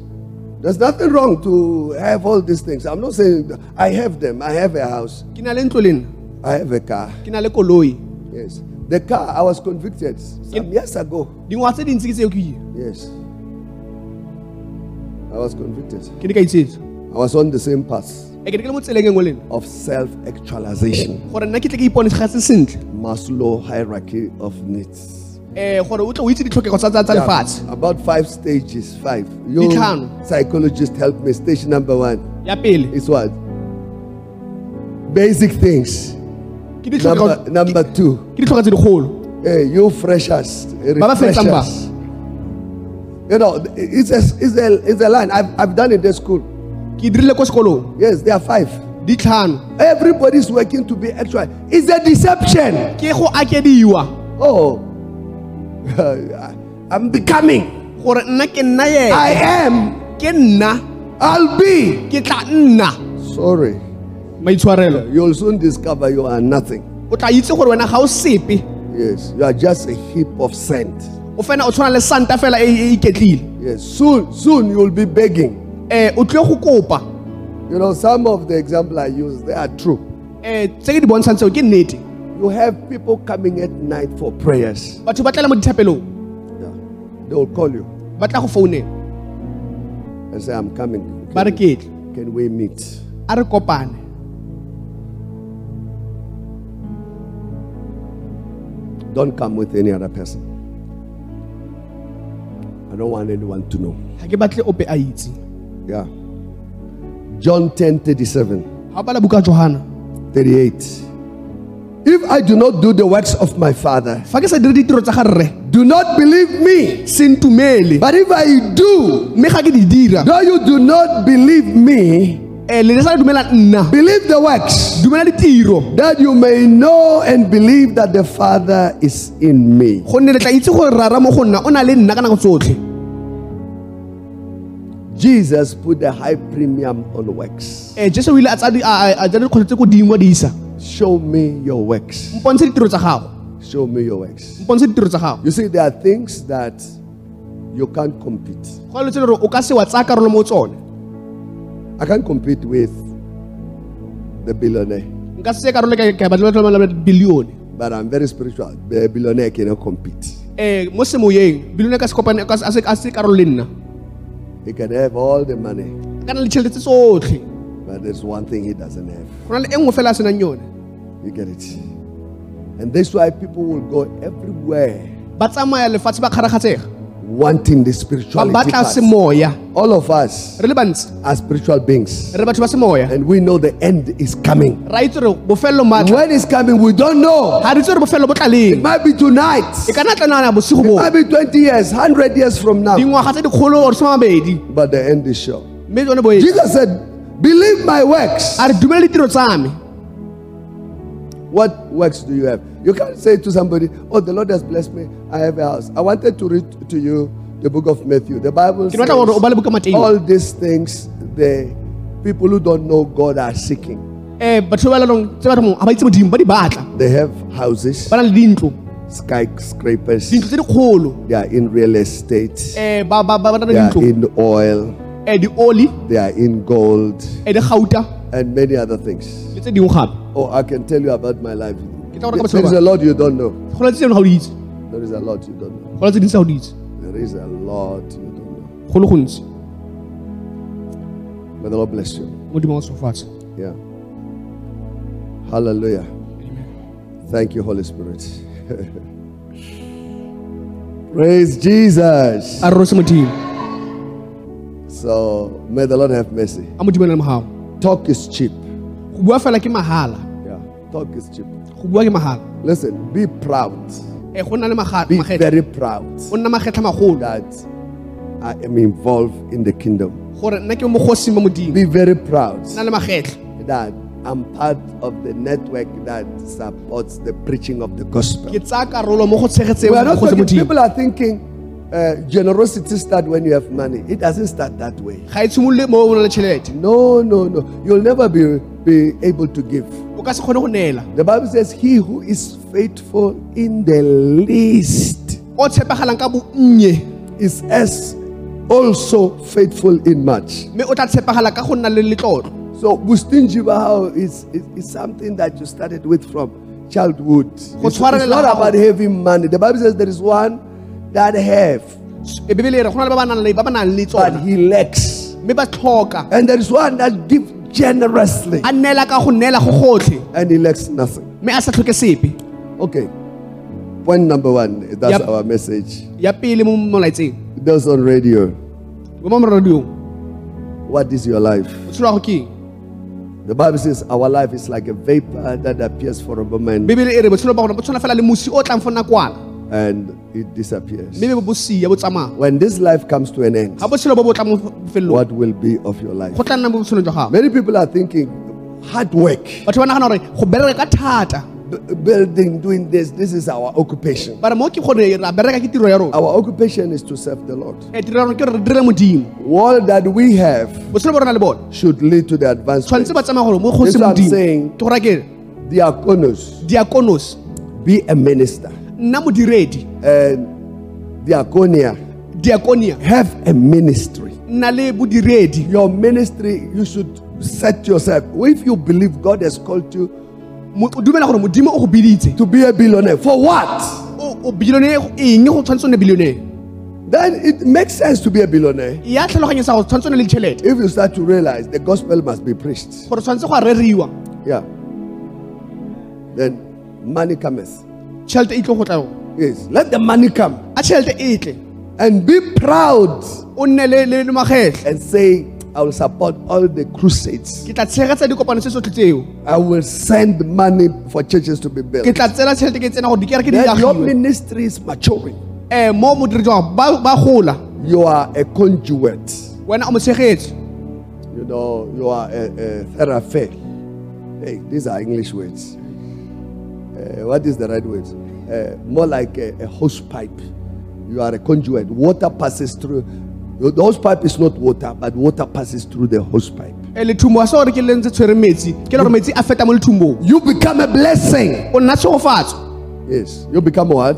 There's nothing wrong to have all these things. I'm not saying I have them. I have a house. ke na le ntlo le nna I have a car. ke na le koloi Yes. The car, I was convicted some years ago. dingwaga tse dintsi ke tseo ke Yes. I was convicted. ke ka itsetse I was on the same path e ke di ke le mo tseleng e nngwe le nna of self actualization, gore nna ke tle ke iponegatse sentle Maslow hierarchy of needs. Eh, gore o tle o itse ditlhokego tsa tsa tsa Yeah, lefatshe about five stages. Five. You Ditlhano. psychologist help me. Stage number one ya pele is what? Basic things. Number number two. ke ditlhokego tse digolo Hey, eh, you freshers, refreshers. You know, it's a, it's a, it's a line. I've, I've done it at school. ke dirile ko sekolong Yes, there are five. Everybody's working to be actual. It's a deception. ke go akediwa Oh, (laughs) I'm becoming. gore nna ke nna I am. I'll be. ke tla nna Sorry. You'll soon discover you are nothing. o tla itse gore wena ga o sepe Yes, you are just a heap of sand. o fena o le santa fela iketlile Yes, soon, soon you'll be begging. Eh, tlile You know, some of the examples I use, they are true. Eh, tse ke di bontshang tseo ke nnete You have people coming at night for prayers. batho ba tlala mo dithapelong Yeah. They will call you ba tla go founela and say, I'm coming. ba re Can we meet? a re kopane Don't come with any other person. I don't want anyone to know. ga ke batle ope a itse Yeah. John 10 37. ga o bala buka ya johana 38. If I do not do the works of my Father, fa ke sa dire ditiro tsa ga rre. do not believe me. But if I do, mme ga ke di dira. though you do not believe me, eh, le le sa le dumela believe the works, that you may know and believe that the Father is in me. gonne le tla itse gore rara mo go nna o na le nna ka nako tsotlhe. Jesus put a high premium on works. Eh, Show me your works. mpontshe ditiro tsa gago Show me your works. mpontshe ditiro tsa gago You see, there are things that you can't compete. go na dilo tse le gore o ka se wa tsaya karolo mo tsone I can't compete with the billionaire, nka se karolo ka ka batla batla batla bilione but I'm very spiritual. The billionaire cannot compete. um mo semoyeng bilione ka se kopane ka se- a se karolo le nna He can have all the money, a ka le tšhelete tsotlhe but there's one thing he doesn't have. go na le nngwe fela a senang yone You get it? And that's why people will go everywhere ba tsamaya lefatshe ba kgarakgatsega wanting the spirituality. All of us re are spiritual beings, re batho ba semoya and we know the end is coming. ra itse gore bofelelo matla When it's coming, we don't know. ga re itse gore bofelelo bo tla leng It might be tonight. ka nna tlanana bosigo It might be 20 years, 100 years from now. dingwaga tse dikgolo or some mabedi But the end is sure. Jesus said, Believe my works. a re dumele ditiro tsa me What works do you have? You can't say to somebody, Oh, the Lord has blessed me. I have a house. I wanted to read to you the book of Matthew. The Bible ke batla gore o says bale buka mateo all these things the people who don't know God are seeking. Eh, batho ba lalong tse batho ga ba itse ba They have houses, skyscrapers, dintlo tse dikgolo they are in real estate, eh, le they are in oil, um dioli they are in gold, um digauta and many other things. le tse dingwe Oh, I can tell you about my life. Ke tla go reka There is a lot you don't know. go na tse dingwe ga o di itse There is a lot you don't know. go na tse dintsi ga o di itse There is a lot you don't know. May the Lord bless you. modimo wa sofatshe Yeah. Hallelujah. Thank you, Holy Spirit. (laughs) Praise Jesus. So may the Lord have mercy. a modimo na le mogao Talk is cheap. go bua mahala Yeah. Talk is cheap. go bua mahala Listen, be proud. Eh, maga- Be very proud o nna magetla magolo that I am involved in the kingdom. gore nna ke mogosi mo modimo Be very proud nna le magetla that I'm part of the network that supports the preaching of the gospel. ke tsaya karolo mo go tshegetseng We are not talking, people are thinking uh, generosity start when you have money. It doesn't start that way. ga tshimolole mo o na le tšhelete No, no, no. You'll never be, be able to give. o ka se kgone go The Bible says, He who is faithful in the least o tshepagalang ka bonnye is as also faithful in much. mme o tla tshepagala ka go nna le letlotlo So, Bustinji is, is, is something that you started with from childhood. It's, it's not about having money. The Bible says there is one that have, bebele re go na le ba ba nang le ba ba nang le but he lacks. And there is one that gives generously, a neela ka go neela go gotlhe and he lacks nothing. mme a sa Okay. Point number one, that's Yep. our message. ya pele mo molaetseng Those on radio, what is your life? botshelo wa go ke The Bible says our life is like a vapor that appears for a moment bebele re botshelo ba gona bo tshwana fela le mosi o tlang fo nakwana and it disappears. mme be bo sia bo tsamaya When this life comes to an end, ga botshelo bo bo tla mo bofelelong what will be of your life? go tla nna mo botshelong jwa gago Many people are thinking hard work, batho ba nagana gore go bereka ka thata b- building, doing this. This is our occupation. bare mo ke gore ra bereka ke tiro ya rona Our occupation is to serve the Lord. e tiro ya rona ke gore re dire modimo All that we have botshelo bo rona le bone should lead to the advancement. tshwanetse ba tsamaya gore mo That's what I'm saying. ke gore ke Diakonos, diakonos be a minister. Nna modiredi And uh, diaconia, diakonia have a ministry. nna le bodiredi Your ministry, you should set yourself. If you believe God has called you Mo- o dumela gore modimo o go biditse to be a billionaire, for what? o o billionaire eng go tshwanetse o billionaire Then it makes sense to be a billionaire ya tlhaloganyetsa gore tshwanetse o nne le ditšhelete if you start to realize the gospel must be preached. gore tshwanetse go a reriwa Yeah. Then money cometh. Tšhelete e tle go tla Yes. Let the money come a tšhelete e tle and be proud o nne le le le and say, I will support all the crusades. ke tla tshegetsa dikopano tse tsotlhe tseo I will send money for churches to be built. ke tla tsela tšhelete ke tsena gore dikereke di Then your ministry is maturing. Eh, mo modiri jwa gago ba ba gola You are a conduit. wena o motshegetsi You know, you are a, a therapy. Hey, these are English words. Uh, what is the right word? Uh, more like a, a hose pipe. You are a conduit. Water passes through. The hose pipe is not water, but water passes through the hose pipe. lethumbo a se gore ke leng tse tshwere metsi ke le gore metsi a feta mo lethumbong You become a blessing. o nna tshegofatso Yes. You become what?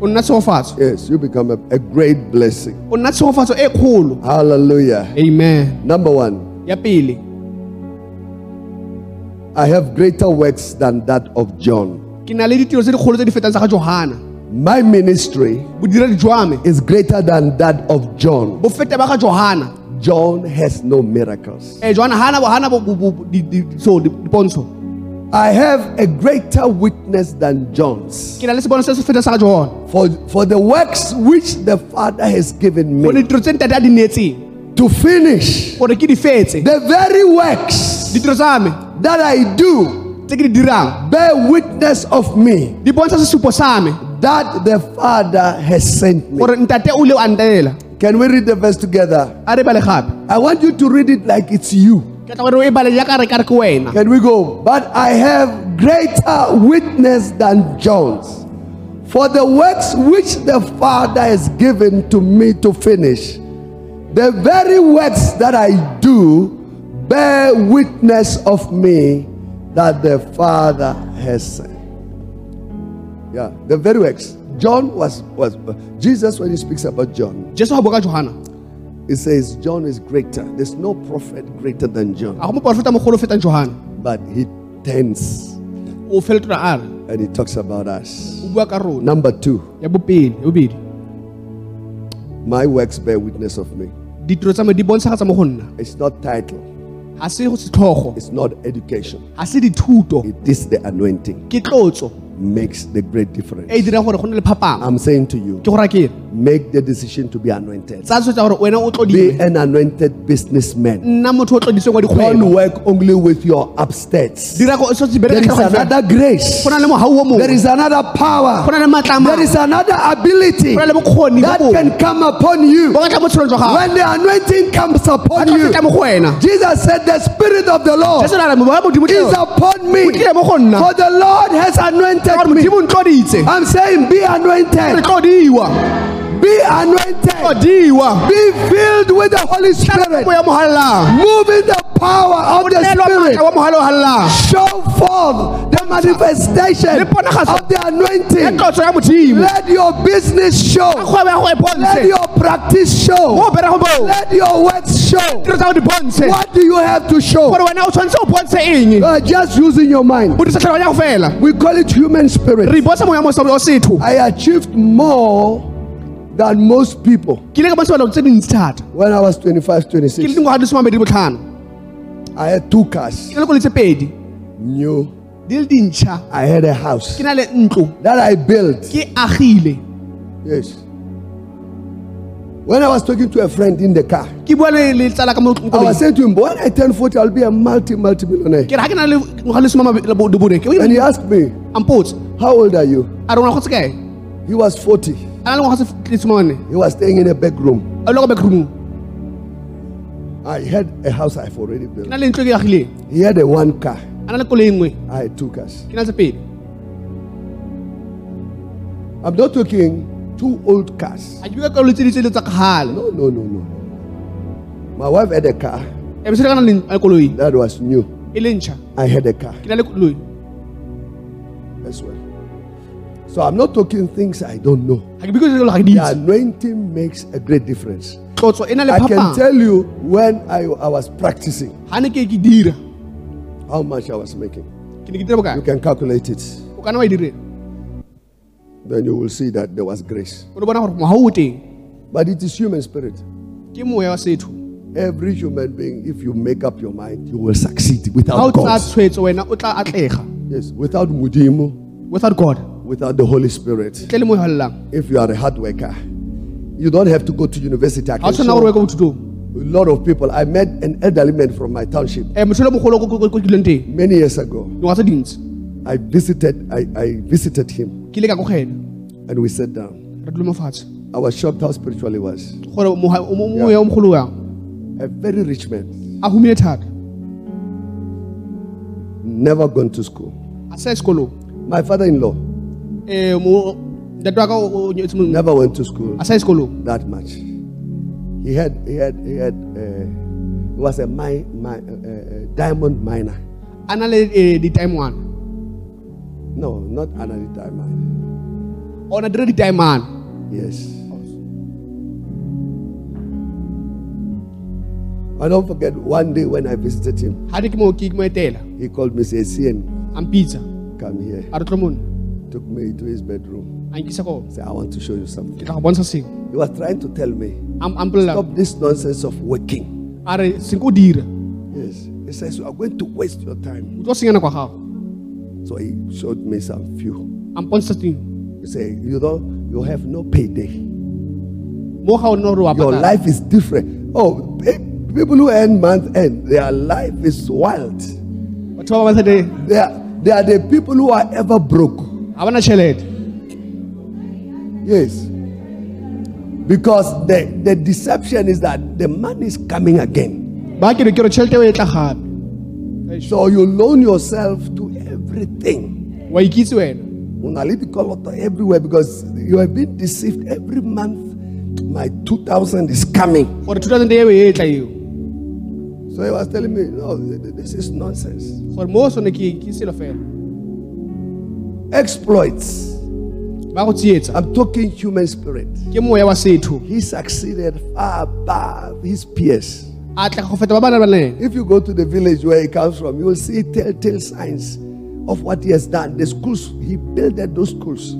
nna tshegofatso Yes. You become a, a great blessing. o nna tshegofatso kgolo Hallelujah. amen Number one, I have greater works than that of John. Ke na le ditiro tse dikgolo tse di fetang tsa ga johana My ministry bodiredi jwa me is greater than that of John. bo feta ba ga johana John has no miracles. I have a greater witness than John's. ke na le sebono se se feta sa ga johana For, for the works which the Father has given me ditiro tse ntate a di neetseng. to finish, gore ke di fetse. the very works ditiro tsa me. that I do tse ke di dirang bear witness of me di bontsha sesupo sa me that the Father has sent me. gore ntate o le o a ntelela Can we read the verse together? a re bale gape I want you to read it like it's you. ke tla gore o bale jaaka re ka re ke wena Can we go? But I have greater witness than John's. For the works which the Father has given to me to finish, the very works that I do bear witness of me that the Father has sent. Yeah, the very works. John was was Jesus when he speaks about John, jesu ga bua ka he says John is greater. There's no prophet greater than John. ga go moporofeta mogolo o fetang johana But he turns o feletora a re and he talks about us. Number two, ya bopedi ya bobedi my works bear witness of me. ditiro tsa me di bontshagatsa mo go It's not title, it's not education. ga se dithuto. It is the anointing. Makes the great difference. dirang gore go nne le phapang. I'm saying to you, ke gore ke re make the decision to be anointed. tsa tshwetsa gore wena o Be an anointed businessman. nna motho o tlodiswe kwa Don't work only with your upstates. dira go so se There is another grace. go na le mogau o There is another power. na le maatla a There is another ability go na le bokgoni that can come upon you. bo ka tla mo tshelong jwa gago When the anointing comes upon you, feta mo go wena Jesus said, The Spirit of the Lord jesu la re mowa modimo is upon me. o tlile mo go nna For the Lord has anointed me. modimo o ntloditse I'm saying, Be anointed. Be anointed. Be filled with the Holy Spirit. mo Move in the power of the Spirit. maatla wa mogale o galelang Show forth the manifestation of the anointing. tlotso ya modimo Let your business show. kgwebo ya go Let your practice show. o berego mo Let your works show. tiro tsa go di bontshe What do you have to show? gore wena o tshwanetse o bontshe eng You are just using your mind. o dirisa tlhaloganyo ya go fela We call it human spirit. re ipontsha moya mo wa setho I achieved more than most people ke ile ka bontsha balao tse dintsi thata when I was 25, ke le 26. dingwaga di somabedi botlhano I had two cars, ke na le koloi tse pedi new. di le dintšha I had a house ke na le ntlo that I built. ke agile Yes. When I was talking to a friend in the car, ke bua le le tsala ka mo I was saying to him, when I turn 40, I'll be a multi, multi millionaire. ke re ga ke na le ngwaga le somabedi ke And he asked me, ampotse How old are you? a re ngwana go tse kae He was 40. A na le ngwaga le somane He was staying in a back room. a le ko backroomong I had a house I've already built. na le ntlo ke agileng He had a one car. a na le koloi I had two cars. ke na le tse I'm not talking two old cars. a ke bua ka koloi tse di tse le No, no, no, no. My wife had a car be se le ka na le le koloi that was new. I had a car ke na le koloi as well. So I'm not talking things I don't know. ga ke bue ka The anointing makes a great difference. tlotso na le I can tell you when I, I was practicing ga ne ke ke dira how much I was making. ke ne ke dira You can calculate it. o kana wa Then you will see that there was grace. o ne bona gore moga o But it is human spirit. ke moya wa setho Every human being, if you make up your mind, you will succeed without God. tshwetso wena o tla Yes, without Mudimu, without god without the Holy Spirit. ntle le moya wa lelang If you are a hard worker, you don't have to go to university. I can tshwana gore o ye show a lot of people. I met an elderly man from my township teng many years ago. dingwaga tse dintsi I visited, I, I visited him and we sat down. re dule mo fatshe I was shocked how spiritual he was. gore moha- o- o- moya o mogolo yang A very rich man, a humile thata never gone to school. My father-in-law um ntate never went to school a sa ye sekolong that much. He had, he had, he had, uh, he was a mi- mi- uh, uh, diamond miner. a na le um ditaemane No, not another diamond. On na dire ditaemane Yes. I don't forget one day when I visited him, ga di ke mo ke ke mo etela he called me, said, Sian, a mpitsa come here. A re tlo mone took me to his bedroom. a nkisa ko Say, I want to show you something. ke tla go bontsha He was trying to tell me, a a mpolelela stop this nonsense of working. a re seng Yes. He says, you are going to waste your time. o tlo senya nako So he showed me some few. a mpontsha teng He said, you know, you have no payday. mo ga o nne Your life is different. Oh, eh, people who earn month end, their life is wild. batho ba ba matshade They are, they are the people who are ever broke. Ga bana tšhelete Yes. Because the, the deception is that the money is coming again. ba ke re ke re tšhelete eo tla So you loan yourself to everything. wa ikitse wena Una le dikoloto everywhere because you have been deceived every month. My 2000 is coming. gore 2000 eo tla eo So he was telling me, no, th- th- this is nonsense. Exploits. I'm talking human spirit. ke moya wa setho He succeeded far above his peers. a tla go feta ba bana ba leng If you go to the village where he comes from, you will see telltale signs of what he has done. The schools, he built those schools.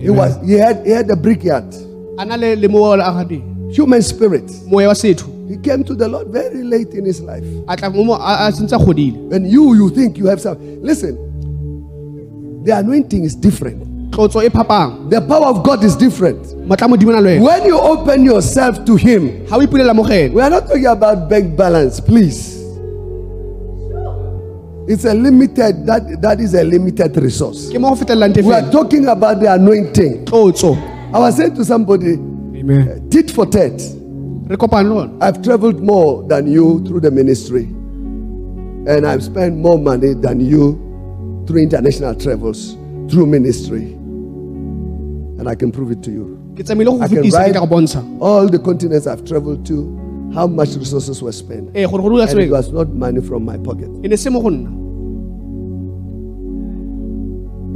He was he had he had a brickyard. a na le le mo a Human spirit. moya wa setho He came to the Lord very late in his life. a tla mo mo- a a sentse a godile And you you think you have some listen, the anointing is different. tlotso e phapang The power of God is different. matla modimo na le wena When you open yourself to him, ga o ipulela mo gena we are not talking about bank balance, please. It's a limited that that is a limited resource. ke mo go fetelelang te We are talking about the anointing. tlotso I was saying to somebody, amen uh, tit for tat. re kopane le ona I've traveled more than you through the ministry, and I've spent more money than you through international travels, through ministry. And I can prove it to you. ke tsamaile go I can write all the continents I've traveled to, how much resources were spent. Eh, go And it was not money from my pocket. ne se mo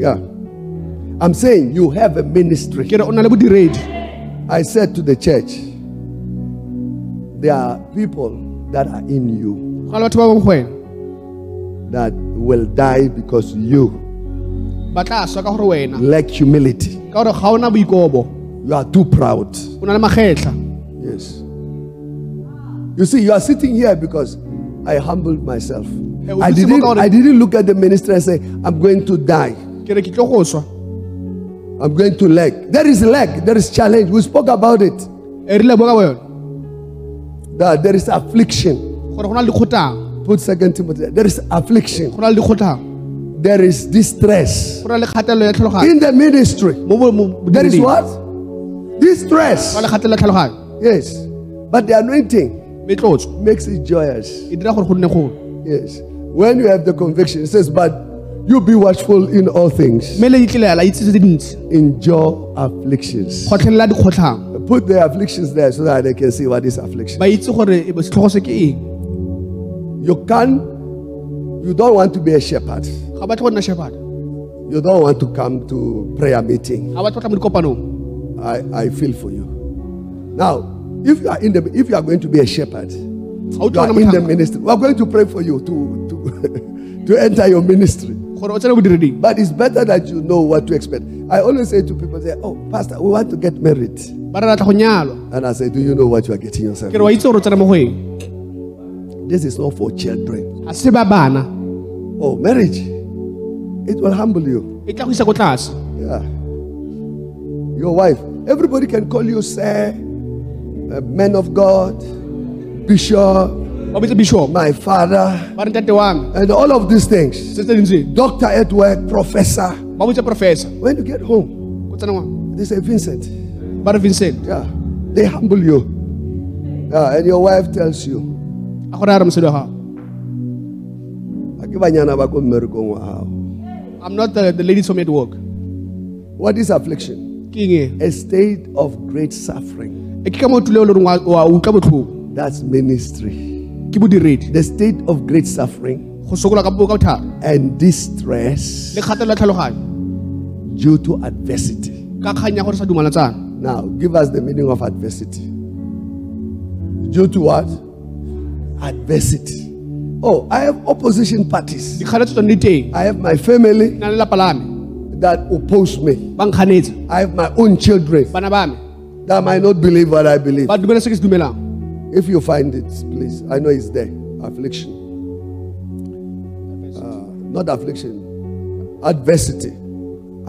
Yeah. I'm saying you have a ministry. ke re o na le bodiredi I said to the church, there are people that are in you go na le batho ba bangwe go wena that will die because you ba tla swa ka gore wena lack humility. ka gore ga o na boikobo You are too proud. o na le magetla Yes. You see, you are sitting here because I humbled myself. Eh, I o dutse mo didn't, I didn't look at the minister and say, I'm going to die. ke re ke tlo go swa I'm going to lack. There is lack. There is challenge. We spoke about it. e rile bo ka bo yone That there is affliction. Gore go na le dikgotlang Put second Timothy. there. There is affliction. go na le dikgotlang There is distress. go na le kgatelelo ya tlhaloganyo In the ministry. mo bo- mo There is what? Distress. go na le kgatelelo ya tlhaloganyo Yes. But the anointing makes it joyous. dira gore go nne Yes. When you have the conviction, it says, but you be watchful in all things. mme le ditlelela itse tse dintsi Endure afflictions. Put the afflictions there so that they can see what is affliction. You can't, you don't want to be a shepherd. ga batle go nna shepherd You don't want to come to prayer meeting. ga batle go tla mo dikopanong I, I feel for you. Now, if you are in the if you are going to be a shepherd, you are in the ministry. We are going to pray for you to to, (laughs) to enter your ministry. gore o tsene bodireding But it's better that you know what to expect. I always say to people, say, "Oh, Pastor, we want to get married," ba re ra tla go nyalwa and I say, "Do you know what you are getting yourself?" ke This is not for children. bana Oh, marriage, it will humble you. tla go isa ko tlase. Yeah. Your wife, everybody can call you sir, uh, man of God, bishop, ba bishop. my father, ba re ntate wa me and all of these things. se tse dintse Doctor at work, professor. professor. When you get home, they say, Vincent, re vincent. Yeah, they humble you. Yeah, and your wife tells you, a gore a re mosadi wa gago "Ha ke banyana ba ko mmerekong wa hao." i'm not the, the ladies home at work What is affliction? e A state of great suffering. ke ka mo tuleo le gore wa wa utlwa botlhoko That's ministry. The state of great suffering go sokola ka ka bothata and distress le kgatelelo ya tlhaloganyo due to adversity. ka kgang ya gore sa dumalatsana Now, give us the meaning of adversity. Due to what? Adversity. Oh, I have opposition parties. dikgale tse tsone di I have my family. na le lapa la me that oppose me. I have my own children that might not believe what I believe. ba dumela se ke se dumelang If you find it, please. I know it's there. Affliction. Uh, not affliction. Adversity.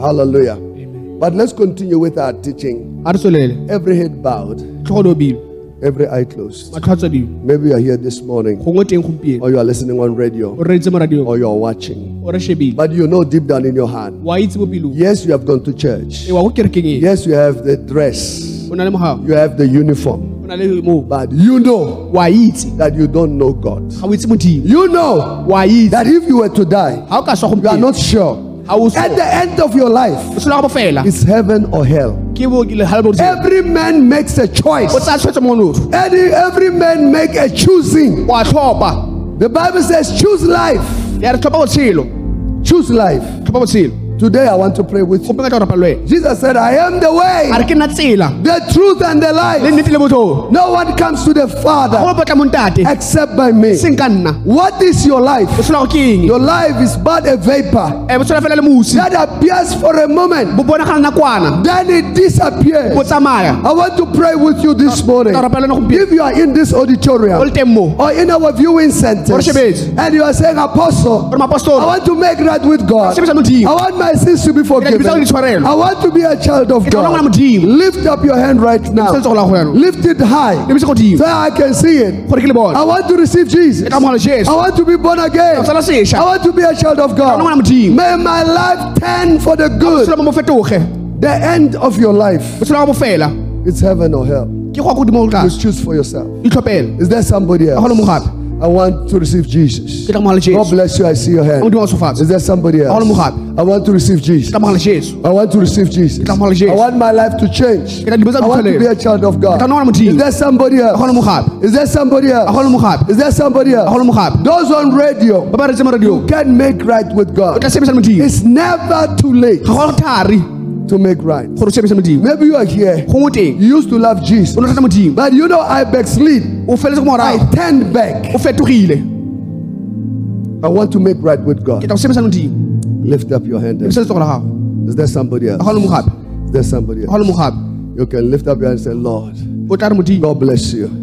Hallelujah. Amen. But let's continue with our teaching. Every head bowed, tlhogo le obilwe every eye closed. Maybe you are here this morning, gongwe teng gompieno or you are listening on radio, o reditse mo radiong or you are watching. o re shebile But you know deep down in your heart, wa itse mo pelong yes, you have gone to church. wa go kerekeng Yes, you have the dress. o na le mogao You have the uniform. o na le mo But you know that you don't know God. ga o itse modimo You know itse that if you were to die, ga o ka swa you are not sure. At the end of your life, o sola go bofela it's heaven or hell. ke bo ke le halebo o Every man makes a choice. tsaya tshwetso mo lotho Every, every man make a choosing. The Bible says, choose life. ya re tlhopa botshelo Choose life. Today I want to pray with you. gope ka tla go rapa le wena Jesus said, I am the way, re ke nna tsela? the truth, and the life. nnete le botho. No one comes to the Father potla mo ntate. except by me. seng ka nna. What is your life? o sola go ke eng Your life is but a vapor. Eh, e bo tshola fela le mosi that appears for a moment, bo bonagala nakwana. Then it disappears. I want to pray with you this morning. ka rapa le no gompieno. If you are in this auditorium le teng mo. or in our viewing center and you are saying, Apostle, I want to make right with God. I want my sins to be forgiven. Ke tla di tshwarelo. I want to be a child of God. Lift up your hand right now. letsogo la go yana Lift it high le bitse godimo so I can see it. gore ke le I want to receive Jesus. ke tla mogala I want to be born again. I want to be a child of God. May my life turn for the good. selo mo mo fetoge The end of your life botshelo ga bofela is heaven or hell. ke go ya ko godimo go Just choose for yourself. Is there somebody ga go le else? I want to receive Jesus. ke tla mogala God bless you. I see your hand. Is there somebody else? I want to receive Jesus. tla mogala jesu I want to receive Jesus. I want my life to change. I want to be a child of God. Ke tla nna ngwana modimo. Is there somebody ga go le else? Is there somebody ga go le else? Is there somebody ga go le else? Those on radio ba ba retse mo radiong can make right with God. tla sebetsa le modimo It's never too late ga go thari to make right. gore o sebetsa modimo Maybe you are here. You used to love Jesus, o ne o rata modimo but you know I backslid. o feletse ko I turned back. I want to make right with God. tla go sebetsa le modimo Lift up your hand. lebisa letsogo la gago Is there somebody else? ga go le mogape Is there somebody ga go le else? You can lift up your hand and say, Lord, o tla re modimo God bless you.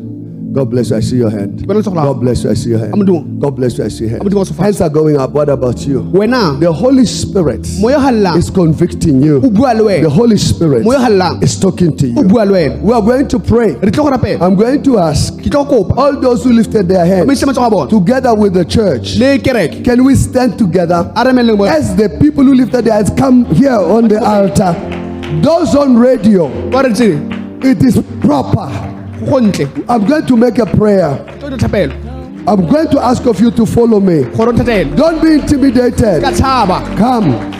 God bless you. I see your hand. Ke bana letsogo la God bless you. I see your hand. God bless you. I see your hand. Amadimo wa sefatshe. Hands are going up. What about you? The Holy Spirit moya o hallang is convicting you. The Holy Spirit moya o hallang is talking to you. bua le wena We are going to pray. re tlo go rapela I'm going to ask ke tlo go kopa all those who lifted their hands mesitse matsogo a bona together with the church. Can we stand together a remeleng bona as the people who lifted their hands come here on the altar? Those on radio, ba re tsene it is proper. I'm going to make a prayer. tlo I'm going to ask of you to follow me. gore o thatele Don't be intimidated. ka tshaba Come.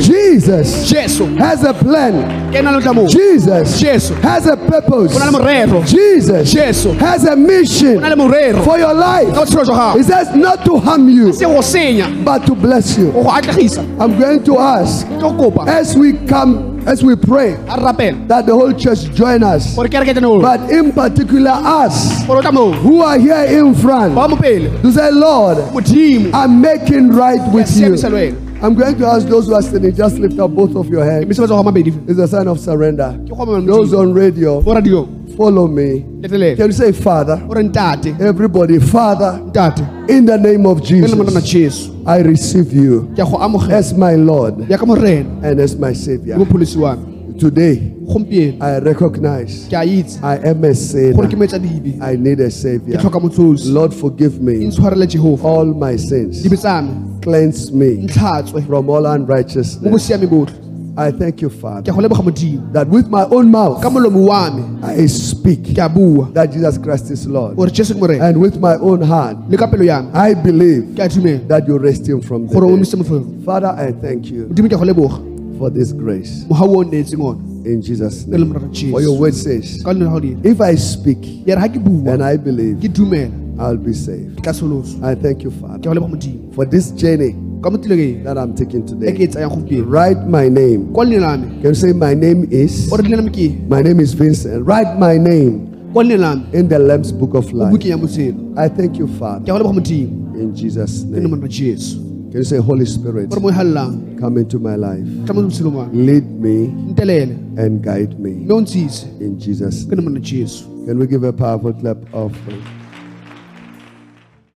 Jesus jesu has a plan. ke na le tla Jesus Jesu. has a purpose. o na le morero Jesus Jesu. has a mission o na le morero for your ka life. botshelo jwa He gago says not to harm you, se go senya but to bless you. go go atlegisa I'm going to ask tlo go kopa as we come, as we pray, that the whole church join us. gore kereke tene o But in particular, us gore o tla mo who are here in front ba mo pele to say, Lord, I'm making right with you. siamisa le wena I'm going to ask those who are standing, just lift up both of your hands. mesebetsa go mabedi It's a sign of surrender. ke go mamela Those on radio, follow me. Can you say, Father? o re ntate Everybody, Father, in the name of ke le monana Jesus, I receive you ke a go amogela as my Lord ya ka morena and as my Savior. mopholisi wa me Today, I recognize ke a itse I am a sinner. I need a Savior. Lord, forgive me all my sins. dibe tsa me Cleanse me from all unrighteousness. I thank you, Father, a go leboga modimo. that with my own mouth ka molomo wa me I speak that Jesus Christ is Lord. gore jesu ke And with my own heart, le ka pelo ya me. I believe that you raised him from the dead. Father, I thank you modimo ke a go leboga. for this grace. Mogau o o nnetseng ona. In Jesus' name. For your word says, ka lena ga godile if I speak ya re ga ke bua and I believe, I'll be saved. ke tla soloswa I thank you, Father, go leboga modimo. for this journey that I'm taking today. Write my name. kwa leina la me Can you say my name is? o re leina la me ke eng? My name is Vincent. Write my name kwa leina la me in the Lamb's Book of Life. bukeng ya botshelo I thank you, Father, a go leboga modimo in Jesus' name. Can you say, Holy Spirit, gore mo halelang come into my life, tla mo botshelong wa me lead me and guide me mme o ntshise in Jesus' name. Can we give a powerful clap offering?